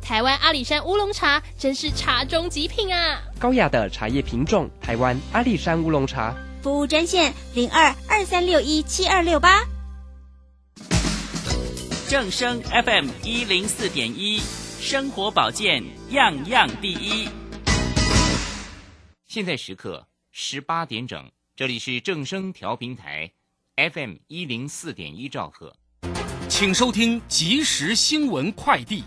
台湾阿里山乌龙茶真是茶中极品啊！高雅的茶叶品种，台湾阿里山乌龙茶。服务专线零二二三六一七二六八。正声 FM 一零四点一，生活保健样样第一。现在时刻十八点整，这里是正声调频台 FM 一零四点一兆赫，请收听即时新闻快递。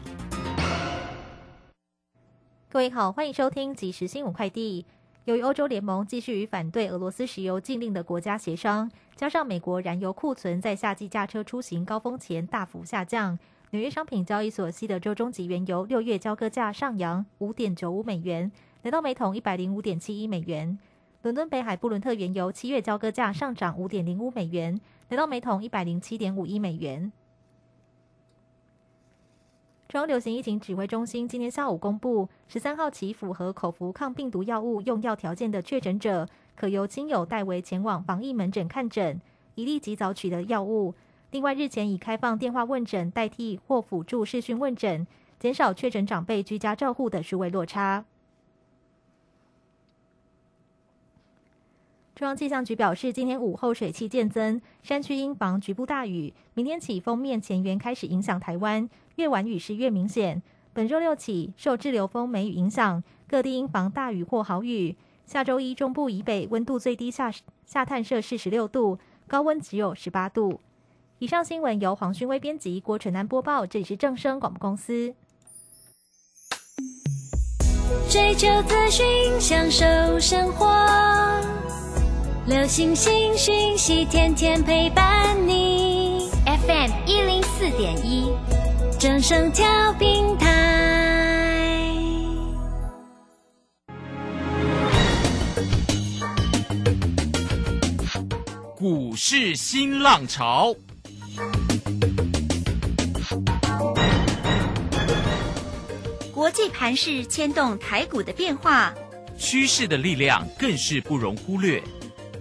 各位好，欢迎收听即时新闻快递。由于欧洲联盟继续与反对俄罗斯石油禁令的国家协商，加上美国燃油库存在夏季驾车出行高峰前大幅下降，纽约商品交易所西德州中级原油六月交割价上扬五点九五美元，来到每桶一百零五点七一美元。伦敦北海布伦特原油七月交割价上涨五点零五美元，来到每桶一百零七点五一美元。中央流行疫情指挥中心今天下午公布，十三号起符合口服抗病毒药物用药条件的确诊者，可由亲友代为前往防疫门诊看诊，一例及早取得药物。另外，日前已开放电话问诊代替或辅助视讯问诊，减少确诊长辈居家照护的数位落差。中央气象局表示，今天午后水汽渐增，山区应防局部大雨。明天起，锋面前缘开始影响台湾。越晚雨势越明显。本周六起，受滞留风梅雨影响，各地应防大雨或豪雨。下周一，中部以北温度最低下下探摄氏十六度，高温只有十八度。以上新闻由黄勋威编辑，郭纯安播报。这里是正声广播公司。追求资讯，享受生活，流星星讯息，天天陪伴你。FM 一零四点一。正声调平台，股市新浪潮，国际盘势牵动台股的变化，趋势的力量更是不容忽略。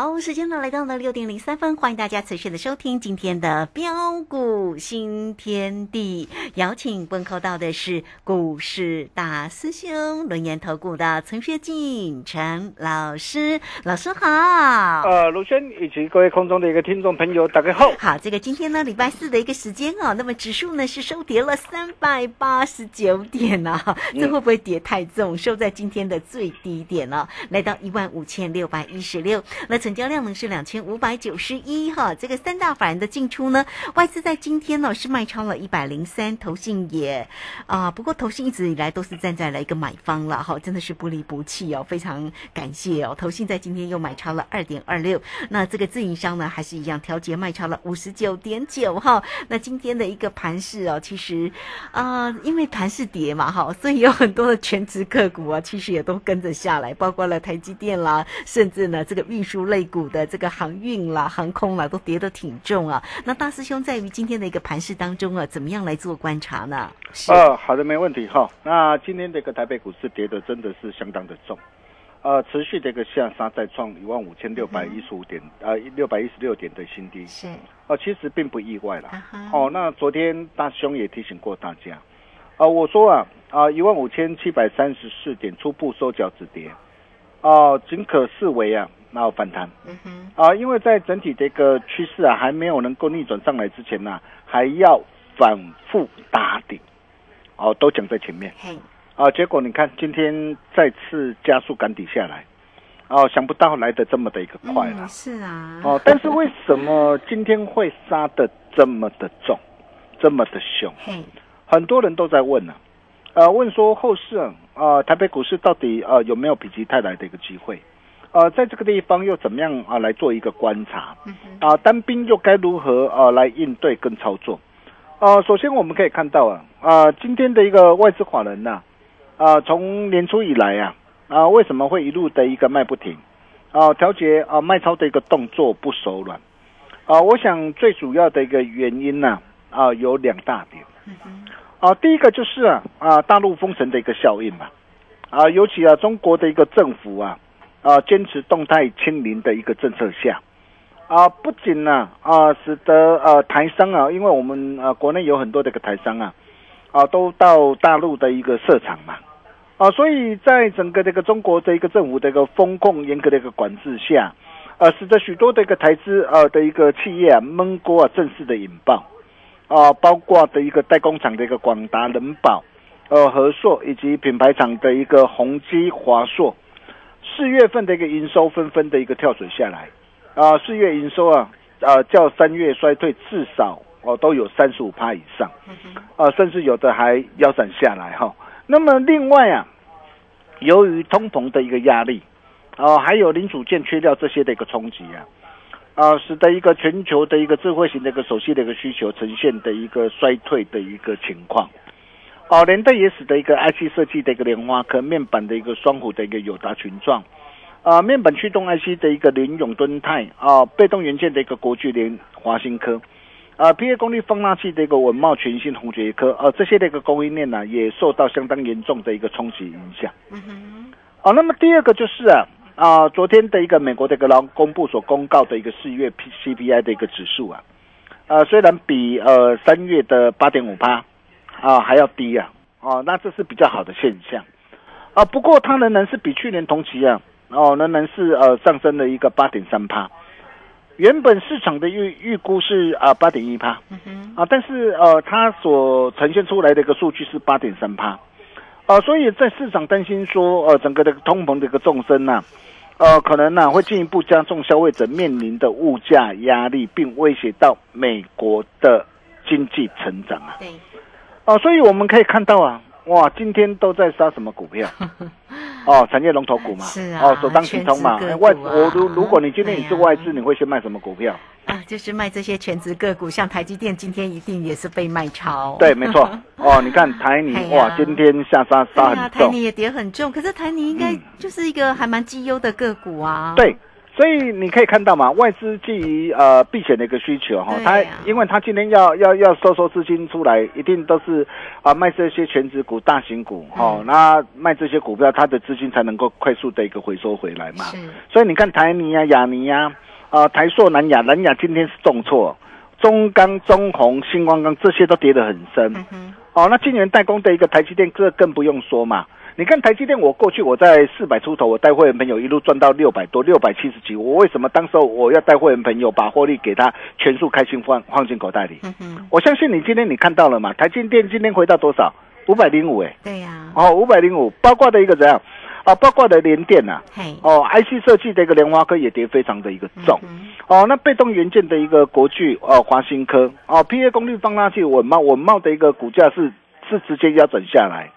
好，时间呢来到了六点零三分，欢迎大家持续的收听今天的标股新天地。邀请问候到的是股市大师兄轮研投顾的陈学进陈老师，老师好。呃，卢轩以及各位空中的一个听众朋友，大家好。好，这个今天呢礼拜四的一个时间哦，那么指数呢是收跌了三百八十九点呢，这会不会跌太重？收在今天的最低点了，来到一万五千六百一十六。那成交量呢是两千五百九十一哈，这个三大法人的进出呢，外资在今天呢是卖超了一百零三，投信也啊，不过投信一直以来都是站在了一个买方了哈，真的是不离不弃哦，非常感谢哦，投信在今天又买超了二点二六，那这个自营商呢还是一样调节卖超了五十九点九哈，那今天的一个盘势哦，其实啊，因为盘势跌嘛哈，所以有很多的全职个股啊，其实也都跟着下来，包括了台积电啦，甚至呢这个运输类。类股的这个航运啦、航空啦，都跌得挺重啊。那大师兄在于今天的一个盘势当中啊，怎么样来做观察呢？呃，好的，没问题哈。那今天这个台北股市跌的真的是相当的重。呃，持续的一个下杀，再创一万五千六百一十五点，呃，六百一十六点的新低。是，哦，其实并不意外啦。啊哈哦，那昨天大师兄也提醒过大家，啊，我说啊，啊，一万五千七百三十四点初步收脚止跌，哦，仅可视为啊，那反弹。嗯哼，啊，因为在整体的一个趋势啊还没有能够逆转上来之前呢、还要反复打底，哦，都讲在前面嘿，啊。结果你看今天再次加速赶底下来，哦，想不到来的这么的一个快了嗯，。是啊，哦，但是为什么今天会杀的这么的重，这么的凶？嘿，很多人都在问呢、呃，问说后市啊、呃，台北股市到底呃有没有否极泰来的一个机会？呃，在这个地方又怎么样啊、来做一个观察？啊，单兵又该如何呃来应对跟操作？呃，首先我们可以看到啊，啊，今天的一个外资法人呐、啊，从年初以来啊，啊，为什么会一路的一个卖不停？啊，调节啊卖超的一个动作不手软。啊，我想最主要的一个原因呢、啊，有两大点。啊，第一个就是啊啊大陆封城的一个效应嘛，啊，尤其啊中国的一个政府啊啊坚持动态清零的一个政策下，啊不仅呢啊使得呃台商啊，因为我们呃国内有很多的一个台商啊啊都到大陆的一个设厂嘛，啊所以在整个这个中国的一个政府的一个风控严格的一个管制下，呃使得许多的一个台资呃的一个企业啊闷锅啊正式的引爆。啊，包括的一个代工厂的一个广达、人保、呃和硕，以及品牌厂的一个宏基、华硕，四月份的一个营收纷纷的一个跳水下来，啊，四月营收啊，啊较三月衰退至少哦都有三十五趴以上，啊，甚至有的还腰斩下来哈、那么另外啊，由于通膨的一个压力，啊，还有零组件缺料这些的一个冲击啊。啊，使得一个全球的一个智慧型的一个手机的一个需求呈现的一个衰退的一个情况，哦、连带也使得一个 IC 设计的一个莲花科面板的一个双虎的一个友达群创，啊，面板驱动 IC 的一个联永敦泰啊，被动元件的一个国巨联华新科，啊，PA 功率放大器的一个文茂全新红杰科，啊，这些的一个供应链呢、也受到相当严重的一个冲击影响。嗯哼，哦，那么第二个就是啊啊，昨天的一个美国的一个劳工部所公告的一个四月 P CPI 的一个指数啊，呃，虽然比呃三月的八点五趴啊还要低啊，哦，那这是比较好的现象。啊，不过它仍然是比去年同期啊，哦，仍然是呃上升了一个八点三趴。原本市场的预预估是啊八点一趴，嗯，啊，但是呃，它所呈现出来的一个数据是八点三趴，啊，所以在市场担心说，呃，整个的通膨的一个纵深呐、呃，可能呢、会进一步加重消费者面临的物价压力，并威胁到美国的经济成长啊，对，哦、所以我们可以看到啊，哇，今天都在杀什么股票？哦，产业龙头股嘛，是啊哦，首当其冲嘛。外，啊我如如果你今天你是外资，你会先卖什么股票？啊，就是卖这些全职个股，像台积电今天一定也是被卖超。对，没错。哦，你看台泥哇，今天下杀对杀啊，很重。台泥也跌很重，可是台泥应该嗯就是一个还蛮绩优的个股啊。对，所以你可以看到嘛，外资基于呃避险的一个需求哈，它啊因为它今天要要要收收资金出来，一定都是啊、卖这些全职股、大型股哦嗯，那卖这些股票，它的资金才能够快速的一个回收回来嘛。所以你看台泥啊、亚泥啊、啊、台塑、南亚，南亚今天是重挫，中钢、中红、星光钢这些都跌得很深。嗯，哦，那今年代工的一个台积电，这更不用说嘛。你看台积电，我过去我在四百出头，我带会员朋友一路赚到六百多、六百七十几。我为什么当时候我要带会员朋友把获利给他全数开心放放进口袋里？我相信你今天你看到了嘛，台积电今天回到多少？五百零五哎，对呀，哦，五百零五，包括的一个怎样啊？包括的联电呐、嘿，哦，IC 设计的一个莲花科也跌非常的一个重。嗯哦，那被动元件的一个国巨哦，华新科哦，PA 功率放大器稳茂稳茂的一个股价是是直接腰斩下来，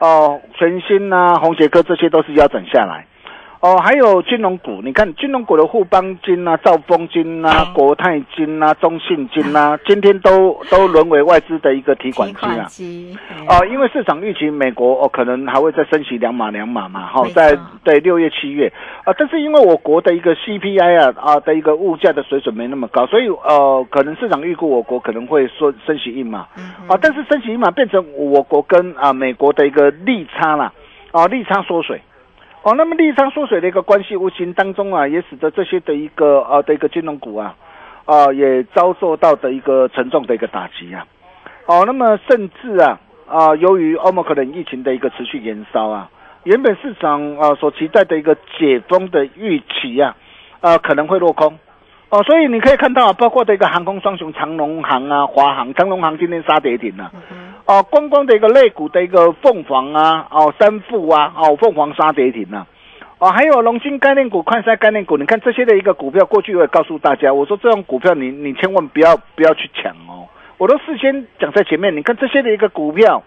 哦，全新呐、红杰科这些都是要整下来，哦，还有金融股，你看金融股的富邦金啊、兆丰金啊、嗯。国泰金啊、中信金啊、今天都都沦为外资的一个提款提机啊哦，因为市场预期美国哦可能还会再升息两码两码嘛，哈、在对六月七月。啊，但是因为我国的一个 CPI 啊啊的一个物价的水准没那么高，所以呃可能市场预估我国可能会说升息一码。嗯啊，但是升息一码变成我国跟啊美国的一个利差啦。啊利差缩水哦，那么利差缩水的一个关系，无形当中啊，也使得这些的一个呃的一个金融股啊，啊也遭受到的一个沉重的一个打击啊。哦，那么甚至啊啊，由于欧盟可能疫情的一个持续延烧啊，原本市场啊所期待的一个解封的预期啊，呃可能会落空。哦，所以你可以看到啊，包括的一个航空双雄长龙航啊、华航，长龙航今天杀跌停了。哦，光光的一个类股的一个凤凰啊，哦三富啊，哦凤凰杀跌停了。哦，还有龙金概念股、快筛概念股，你看这些的一个股票，过去我也告诉大家，我说这种股票你你千万不要不要去抢哦，我都事先讲在前面。你看这些的一个股票，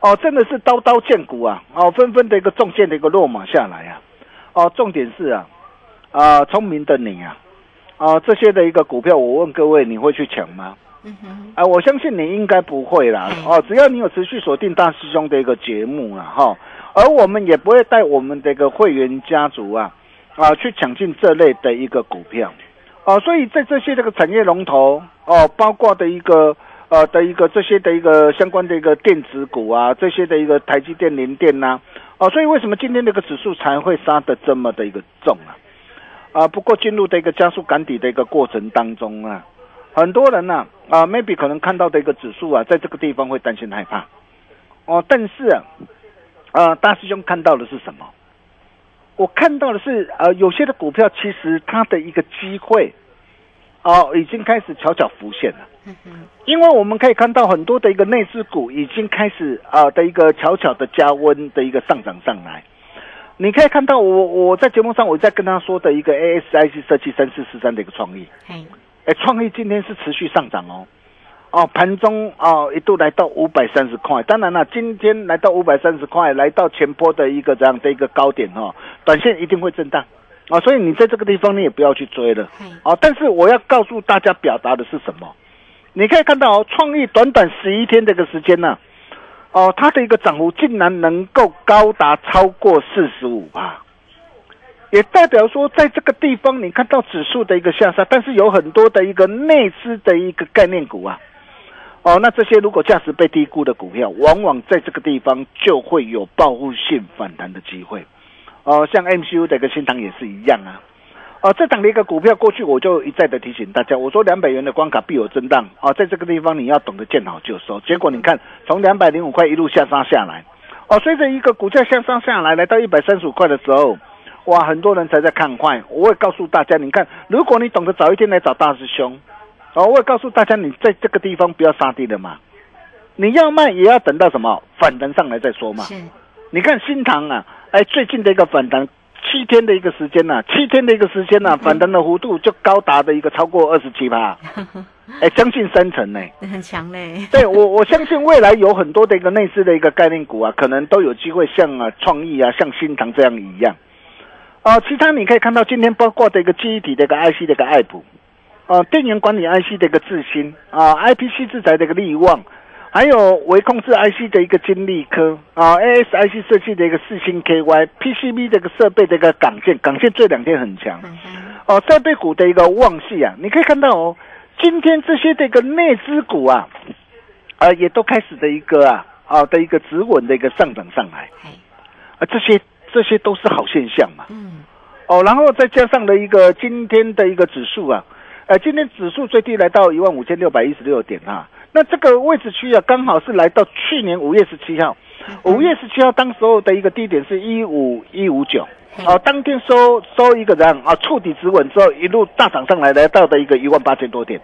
哦真的是刀刀见骨啊，哦纷纷的一个中箭的一个落马下来啊，哦重点是啊，啊聪明的你啊。啊，这些的一个股票，我问各位，你会去抢吗？嗯哼，啊，我相信你应该不会啦。哦，只要你有持续锁定大师兄的一个节目啊哈，而我们也不会带我们的一个会员家族啊，啊，去抢进这类的一个股票。哦，所以在这些这个产业龙头哦，包括的一个呃的一个这些的一个相关的一个电子股啊，这些的一个台积电、联电呐，哦，所以为什么今天这个指数才会杀的这么的一个重啊？啊，不过进入的一个加速赶底的一个过程当中啊，很多人呢啊，maybe 可能看到的一个指数啊，在这个地方会担心害怕哦。但是啊，大师兄看到的是什么？我看到的是呃，有些的股票其实它的一个机会哦，已经开始悄悄浮现了。因为我们可以看到很多的一个内资股已经开始啊的一个悄悄的加温的一个上涨上来。你可以看到我我在节目上我在跟他说的一个 ASIC 设计三四四三的一个创意，哎，创意今天是持续上涨哦，哦，盘中哦一度来到五百三十块，当然了，今天来到五百三十块，来到前波的一个这样的一个高点哦，短线一定会震荡。啊，所以你在这个地方你也不要去追了，哦，但是我要告诉大家表达的是什么？你可以看到哦，创意短短十一天这个时间呢。哦，它的一个涨幅竟然能够高达超过四十五啊，也代表说，在这个地方你看到指数的一个下杀，但是有很多的一个内资的一个概念股啊，哦，那这些如果价值被低估的股票，往往在这个地方就会有报复性反弹的机会，哦，像 MCU 的一个新塘也是一样啊。哦，这档的一个股票，过去我就一再的提醒大家，我说两百元的关卡必有震荡啊，在这个地方你要懂得见好就收。结果你看，从两百零五块一路下杀下来，哦，随着一个股价向上下来，来到一百三十五块的时候，哇，很多人才在看坏。我会告诉大家，你看，如果你懂得早一天来找大师兄，哦，我会告诉大家，你在这个地方不要杀低的嘛，你要卖也要等到什么反弹上来再说嘛。你看新塘啊，哎，最近的一个反弹。七天的一个时间呐，七天的一个时间呐，反弹的幅度就高达的一个超过二十七趴，哎，将近三成呢，很强嘞。对我，我相信未来有很多的一个类似的一个概念股啊，可能都有机会像啊创意啊，像新塘这样一样。啊，其他你可以看到今天包括的一个记忆体的一个 IC 的一个爱普，啊，电源管理 IC 的一个智新啊，IPC 制裁的一个利旺。还有微控制 IC 的一个金利科啊，ASIC 设计的一个四星 KY，PCB 这个设备的一个港建，港建这两天很强，哦，设备股的一个旺系啊，你可以看到哦，今天这些的一个内资股啊，啊，也都开始的一个啊啊的一个止稳的一个上涨上来，啊，这些这些都是好现象嘛，嗯，哦，然后再加上了一个今天的一个指数啊，呃，今天指数最低来到一万五千六百一十六点啊。那这个位置区啊，刚好是来到去年五月十七号，五月十七号当时候的一个低点是一五一五九，啊，当天收收一个人啊，触底止稳之后，一路大涨上来，来到的一个一万八千多点，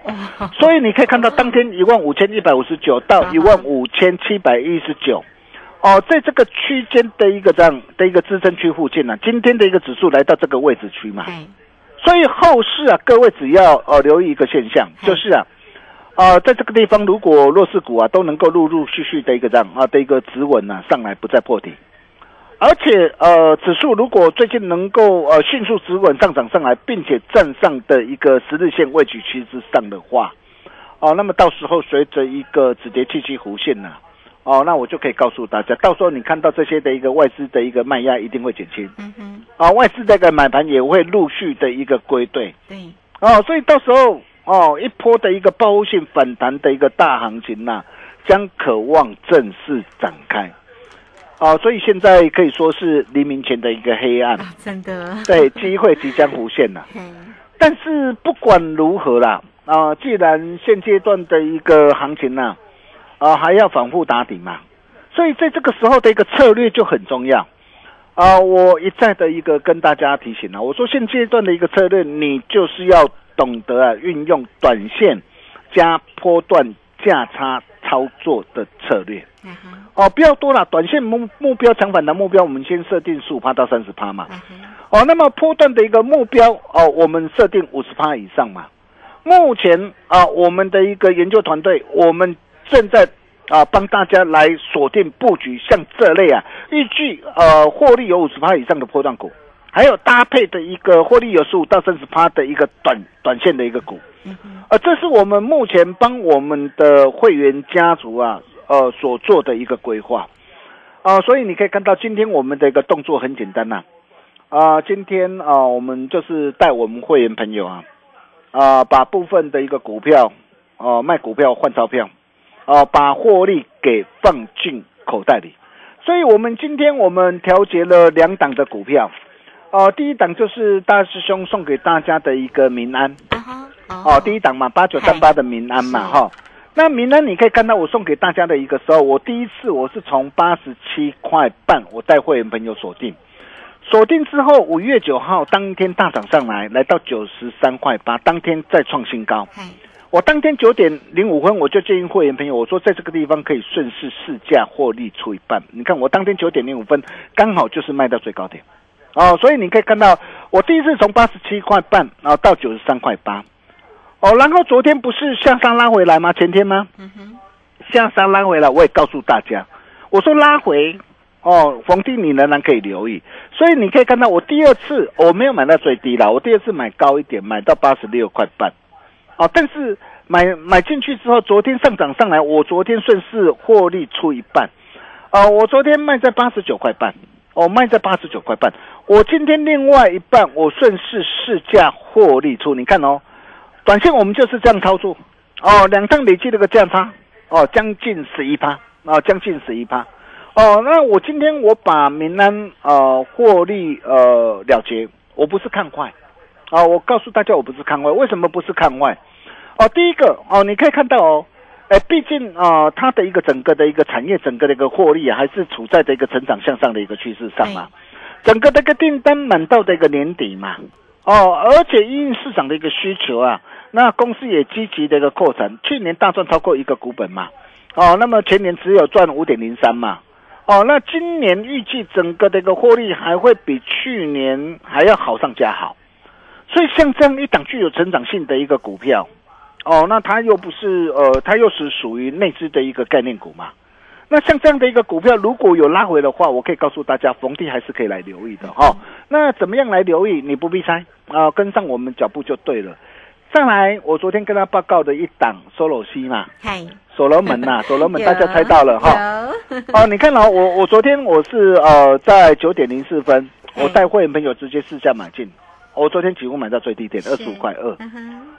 所以你可以看到当天一万五千一百五十九到一万五千七百一十九，哦，在这个区间的一个这样的一个支撑区附近呢，今天的一个指数来到这个位置区嘛，所以后市啊，各位只要呃留意一个现象，就是啊。啊，在这个地方，如果弱势股啊都能够陆陆续续的一个这样啊的一个止稳呢，上来不再破底，而且呃指数如果最近能够呃迅速止稳上涨上来，并且站上的一个十日线位置区之上的话，哦，那么到时候随着一个止跌契机弧线呢，哦，那我就可以告诉大家，到时候你看到这些的一个外资的一个卖压一定会减轻，嗯哼，啊，外资这个买盘也会陆续的一个归队，对，哦，所以到时候。哦，一波的一个报复性反弹的一个大行情呐，将渴望正式展开。哦，所以现在可以说是黎明前的一个黑暗，啊，真的，对，机会即将浮现了。嘿但是不管如何啦，啊，既然现阶段的一个行情呢、啊，还要反复打底嘛，所以在这个时候的一个策略就很重要。啊，我一再的一个跟大家提醒啊，我说现阶段的一个策略，你就是要懂得啊运用短线加波段价差操作的策略。哦，不要多了，短线目目标强反弹目标，我们先设定十五趴到三十趴嘛。哦，那么波段的一个目标哦，我们设定五十趴以上嘛。目前啊，我们的一个研究团队，我们正在啊帮大家来锁定布局，像这类啊，预计呃获利有五十趴以上的波段股，还有搭配的一个获利有十五到三十趴的一个短短线的一个股。呃，这是我们目前帮我们的会员家族啊，呃所做的一个规划。啊、所以你可以看到今天我们的一个动作很简单呐、啊，今天啊，我们就是带我们会员朋友啊，啊，把部分的一个股票，哦、卖股票换钞票，啊，把获利给放进口袋里。所以，我们今天我们调节了两档的股票，哦、第一档就是大师兄送给大家的一个民安，哦，第一档嘛，八九三八的民安嘛，是哈。那民安你可以看到我送给大家的一个时候，我第一次我是从八十七块半，我带会员朋友锁定，锁定之后五月九号当天大涨上来，来到九十三块八，当天再创新高。我当天九点零五分，我就建议会员朋友，我说在这个地方可以顺势试驾获利出一半。你看我当天九点零五分，刚好就是卖到最高点，哦，所以你可以看到我第一次从八十七块半，然后到九十三块八，哦，然后昨天不是向上拉回来吗？前天吗？嗯哼向上拉回来，我也告诉大家，我说拉回哦，逢低你仍然可以留意。所以你可以看到，我第二次我没有买到最低了，我第二次买高一点，买到八十六块半。哦，但是买买进去之后，昨天上涨上来，我昨天顺势获利出一半。啊，我昨天卖在八十九块半，哦，卖在八十九块半。我今天另外一半，我顺势市价获利出。你看哦，短线我们就是这样操作。哦，两趟累计这个价差，哦，将近十一趴，哦，将近十一趴。哦，那我今天我把民安呃获利呃了结，我不是看坏，啊、我告诉大家我不是看坏，为什么不是看坏？哦，第一个哦，你可以看到哦，哎，毕竟啊、呃它的一个整个的一个产业，整个的一个获利啊，还是处在的一个成长向上的一个趋势上嘛。整个这个订单满到的一个年底嘛，哦，而且因应市场的一个需求啊，那公司也积极的一个扩产，去年大赚超过一个股本嘛，哦，那么前年只有赚五点零三嘛，哦，那今年预计整个的一个获利还会比去年还要好上加好，所以像这样一档具有成长性的一个股票，哦，那它又不是呃，它又是属于内资的一个概念股嘛。那像这样的一个股票，如果有拉回的话，我可以告诉大家，逢低还是可以来留意的哦。那怎么样来留意？你不必猜啊、跟上我们脚步就对了。上来，我昨天跟他报告的一档 solo C 嘛，嗨，所罗门呐、所罗门大家猜到了哈。哦，你看哦，我我昨天我是呃在九点零四分，嗯我带会员朋友直接试价买进，我昨天几乎买到最低点二十五块二。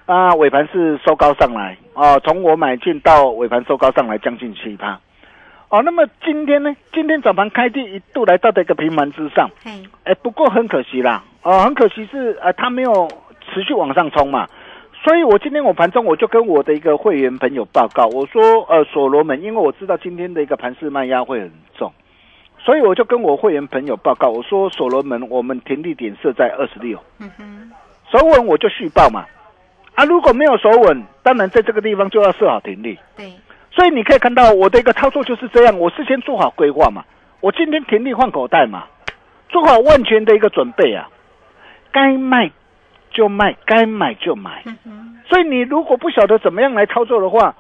啊，尾盘是收高上来。啊，从我买进到尾盘收高上来将近七趴。哦，那么今天呢？今天早盘开低一度来到的一个平盘之上，嘿。哎，不过很可惜啦，哦，很可惜是呃，它没有持续往上冲嘛，所以我今天我盘中我就跟我的一个会员朋友报告，我说呃，所罗门，因为我知道今天的一个盘势卖压会很重，所以我就跟我会员朋友报告，我说所罗门，我们停利点设在二十六，嗯哼。守稳我就续报嘛，啊，如果没有守稳，当然在这个地方就要设好停利。对。所以你可以看到我的一个操作就是这样，我事先做好规划嘛，我今天停利换口袋嘛，做好万全的一个准备啊，该卖就卖，该买就买。嗯哼。所以你如果不晓得怎么样来操作的话，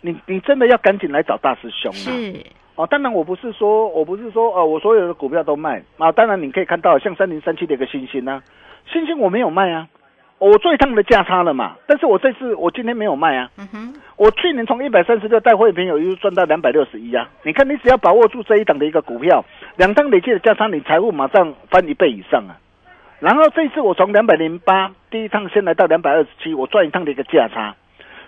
你你真的要赶紧来找大师兄啊！是哦，当然我不是说我不是说呃，我所有的股票都卖啊。当然你可以看到像三零三七的一个星星啊，星星我没有卖啊，我做一趟的价差了嘛。但是我这次我今天没有卖啊，嗯哼我去年从一百三十六带会员朋友一路赚到两百六十一啊！你看，你只要把握住这一档的一个股票，两张累计的价差，你财富马上翻一倍以上啊！然后这次我从两百零八第一趟先来到两百二十七，我赚一趟的一个价差，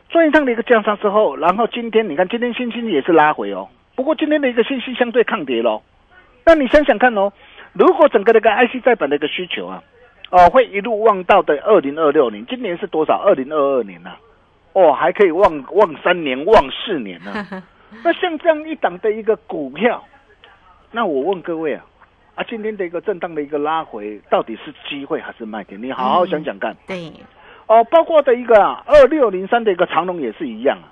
赚一趟的一个价差之后，然后今天你看今天星星也是拉回哦，不过今天的一个信息相对抗跌喽。那你想想看哦，如果整个那个 IC 再版的一个需求啊，哦，会一路望到的二零二六年，今年是多少？二零二二年呐、哦，还可以望望三年，望四年呢、那像这样一档的一个股票，那我问各位啊，啊，今天的一个震荡的一个拉回，到底是机会还是卖点？你好好想想看。对，哦，包括的一个啊，二六零三的一个长龙也是一样啊。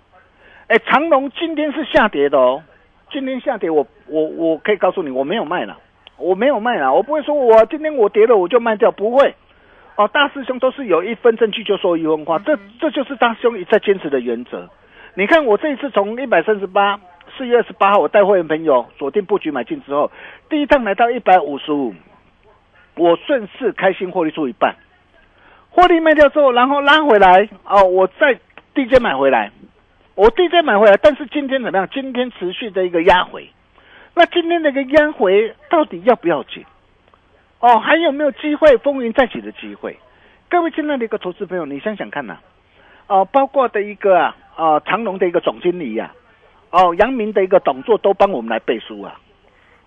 哎，长龙今天是下跌的哦，今天下跌我，我我可以告诉你，我没有卖了，我没有卖了，我不会说我今天我跌了我就卖掉，不会。哦，大师兄都是有一分证据就说一分话，这这就是大师兄一再坚持的原则。你看我这一次从一百三十八，四月二十八号我带会员朋友锁定布局买进之后，第一趟来到一百五十五，我顺势开心获利出一半。获利卖掉之后，然后拉回来哦，我再低阶买回来，我低阶买回来，但是今天怎么样？今天持续的一个压回，那今天那个压回到底要不要紧？哦，还有没有机会风云再起的机会？各位亲爱的一个投资朋友，你想想看呐、哦，包括的一个啊，啊长隆的一个总经理呀、哦，杨明的一个董座都帮我们来背书啊。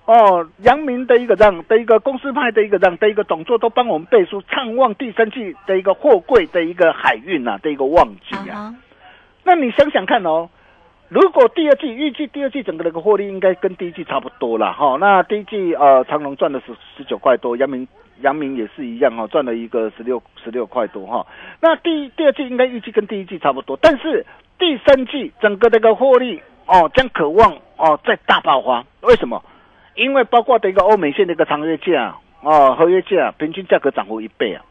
哦，杨明的一个这样的一个公司派的一个这样的一个董座都帮我们背书，畅旺第三季的一个货柜的一个海运啊的一个旺季。啊那你想想看哦，如果第二季预计第二季整个的一个获利应该跟第一季差不多了哈、那第一季呃长隆赚的是十九块多，阳明阳明也是一样哈、赚了一个十六十六块多哈、那第第二季应该预计跟第一季差不多，但是第三季整个那个获利哦将渴望哦再大爆发，为什么？因为包括的一个欧美线的一个长约价哦合约价平均价格涨幅一倍啊。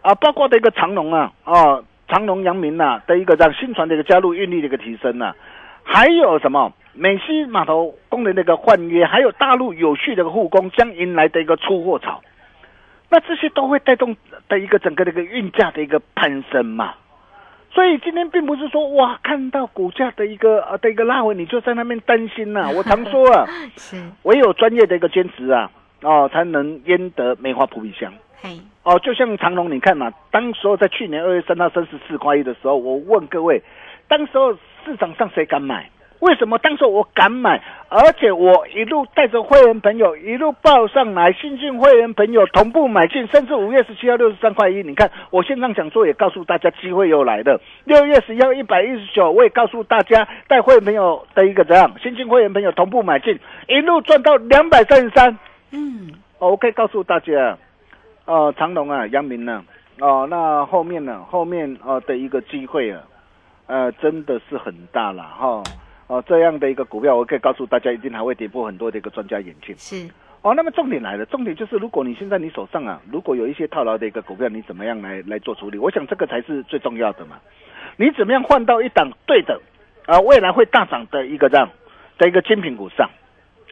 啊，包括的一个长隆啊，哦，长隆、阳明呐、的一个让新船的一个加入运力的一个提升呐、还有什么？美西码头工人的一个换约，还有大陆有序的一个护工将迎来的一个出货潮，那这些都会带动的一个整个的一个运价的一个攀升嘛。所以今天并不是说哇，看到股价的一个呃的一个拉回，你就在那边担心呐、我常说啊，唯有专业的一个坚持啊，哦，才能焉得梅花扑鼻香。嘿，哦，就像长隆，你看嘛，当时候在去年二月三到三十四块一的时候，我问各位，当时候市场上谁敢买？为什么当时候我敢买？而且我一路带着会员朋友一路报上来，新进会员朋友同步买进，甚至五月十七号六十三块一，你看我线上讲座也告诉大家机会又来了。六月十一号一百一十九，我也告诉大家带会员朋友的一个怎样，新进会员朋友同步买进，一路赚到两百三十三。嗯，哦，我可以告诉大家，呃，长隆啊，阳明呢、哦，那后面呢，后面呃的一个机会啊，呃，真的是很大了哈。哦，这样的一个股票，我可以告诉大家，一定还会跌破很多的一个专家眼镜。是，哦，那么重点来了，重点就是，如果你现在你手上啊，如果有一些套牢的一个股票，你怎么样来来做处理？我想这个才是最重要的嘛。你怎么样换到一档对的啊，未来会大涨的一个这样的一个精品股上？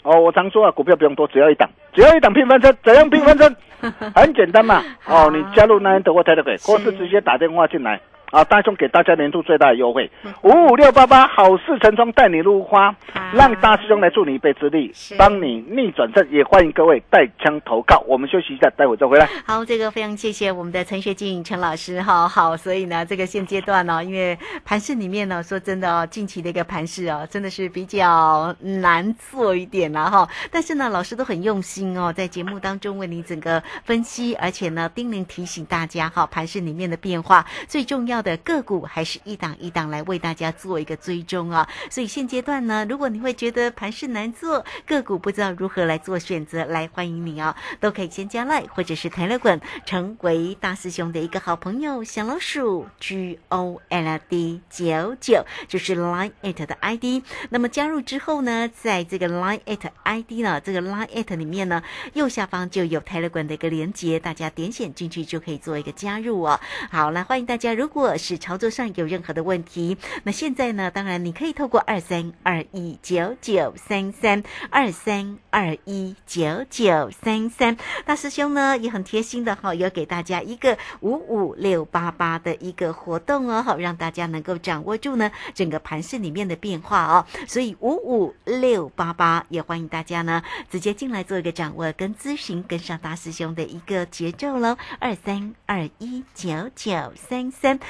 哦，我常说啊，股票不用多，只要一档，只要一档平翻车，怎样平翻车？很简单嘛。哦，你加入那人的或 Telegram，或是直接打电话进来。啊，大兄给大家年度最大的优惠，五五六八八好事成双带你入花，让大师兄来助你一臂之力，帮你逆转胜。也欢迎各位带枪投靠。我们休息一下，待会再回来。好，这个非常谢谢我们的陈学静陈老师哈。好，所以呢，这个现阶段呢，因为盘市里面呢，说真的哦，近期的一个盘市哦，真的是比较难做一点了哈。但是呢，老师都很用心哦，在节目当中为你整个分析，而且呢，叮咛提醒大家哈，盘市里面的变化，最重要的的个股还是一档一档来为大家做一个追踪啊。所以现阶段呢，如果你会觉得盘市难做，个股不知道如何来做选择，来欢迎你哦，都可以先加赖或者是台乐滚，成为大师兄的一个好朋友，小老鼠 G O L D 九九就是 Line It 的 ID。那么加入之后呢，在这个 Line It ID 呢，这个 Line It 里面呢，右下方就有台乐滚的一个连接，大家点选进去就可以做一个加入哦。好，来欢迎大家，如果或是操作上有任何的问题，那现在呢，当然你可以透过二三二一九九三三二三二一九九三三，大师兄呢也很贴心的哈，有给大家一个五五六八八的一个活动哦，好让大家能够掌握住呢整个盘市里面的变化哦，所以五五六八八也欢迎大家呢直接进来做一个掌握跟咨询，跟上大师兄的一个节奏喽，二三二一九九三三。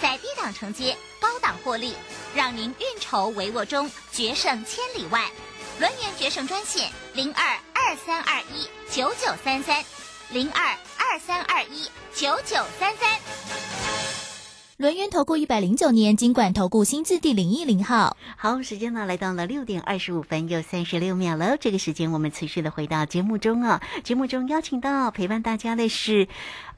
在低档承接，高档获利，让您运筹帷幄中决胜千里外。轮源决胜专线零二二三二一九九三三零二二三二一九九三三。轮源投顾一百零九年金管投顾新字第零一零号。好，时间呢来到了六点二十五分又三十六秒了。这个时间我们持续的回到节目中啊，节目中邀请到陪伴大家的是。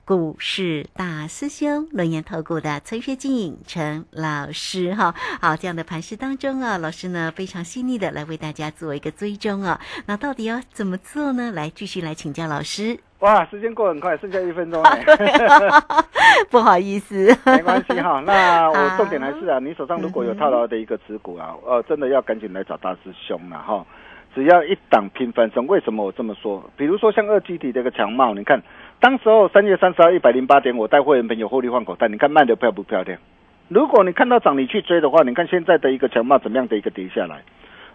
股市大师兄，轮研投顾的崔学静陈老师哈，好，这样的盘势当中啊，老师呢非常细腻的来为大家做一个追踪啊，那到底要怎么做呢？来继续来请教老师。哇，时间过很快，剩下一分钟 不好意思，没关系哈。那 我重点还是啊，你手上如果有套牢的一个持股啊，呃，真的要赶紧来找大师兄了哈。只要一档平翻身，为什么我这么说？比如说像二基体这个强貌，你看。当时候三月三十号一百零八点，我带会员朋友获利换口袋，你看卖的漂不漂亮？如果你看到涨，你去追的话，你看现在的一个强貌怎么样的一个跌下来？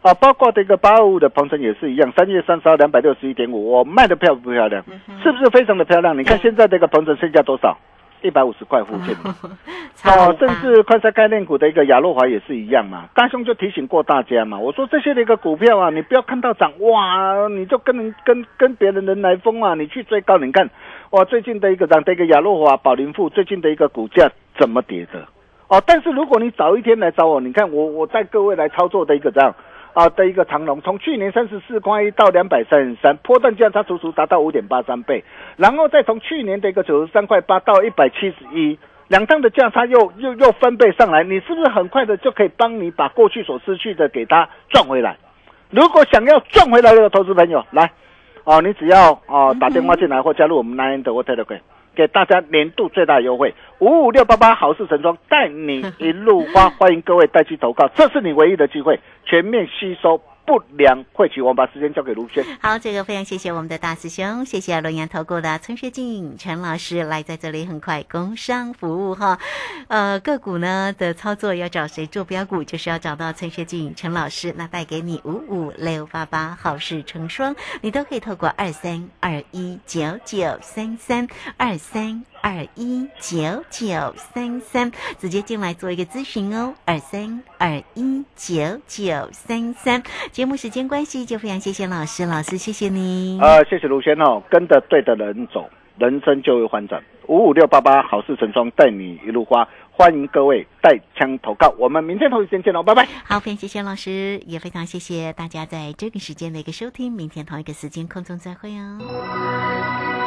啊，包括这个八二五的鹏程也是一样，三月三十号两百六十一点五，我卖的漂不漂亮？是不是非常的漂亮？你看现在这个鹏程剩下多少？一百五十块附近，哦，甚至快餐概念股的一个亚诺华也是一样嘛。大兄就提醒过大家嘛，我说这些的一个股票啊，你不要看到涨哇，你就跟人跟跟别人人来疯啊，你去追高，你看哇，最近的一个涨的一个亚诺华、宝林富最近的一个股价怎么跌的？哦，但是如果你早一天来找我，你看我我带各位来操作的一个这样。啊的一个长龙，从去年三十四块一到两百三十三，波段价差足足达到五点八三倍，然后再从去年的一个九十三块八到一百七十一，两趟的价差又又又翻倍上来，你是不是很快的就可以帮你把过去所失去的给它赚回来？如果想要赚回来的投资朋友，来，哦，你只要哦打电话进来或加入我们 Nine 的 w a t e r 给大家年度最大优惠，五五六八八好事成双，带你一路花，欢迎各位带去投靠，这是你唯一的机会，全面吸收。不良汇聚，我们把时间交给卢轩。好，这个非常谢谢我们的大师兄，谢谢龙岩投顾的陈学静陈老师来在这里，很快工商服务哈。呃，个股呢的操作要找谁做标股，就是要找到陈学静陈老师，那带给你五五六八八好事成双，你都可以透过二三二一九九三三二三。二一九九三三，直接进来做一个咨询哦。二三二一九九三三，节目时间关系，就非常谢谢老师，老师谢谢你。呃，谢谢卢轩哦，跟着对的人走，人生就会翻转。五五六八八，好事成双，带你一路花，欢迎各位带枪投靠，我们明天同一时间见喽，拜拜。好，非常谢谢老师，也非常谢谢大家在这个时间的一个收听，明天同一个时间空中再会哦。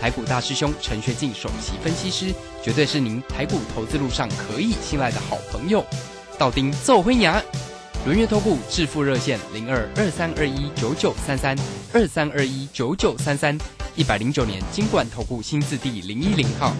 台股大师兄陈学进首席分析师，绝对是您台股投资路上可以信赖的好朋友。道丁奏灰牙，轮月投顾致富热线零二二三二一九九三三二三二一九九三三一百零九年金管投顾新字第零一零号。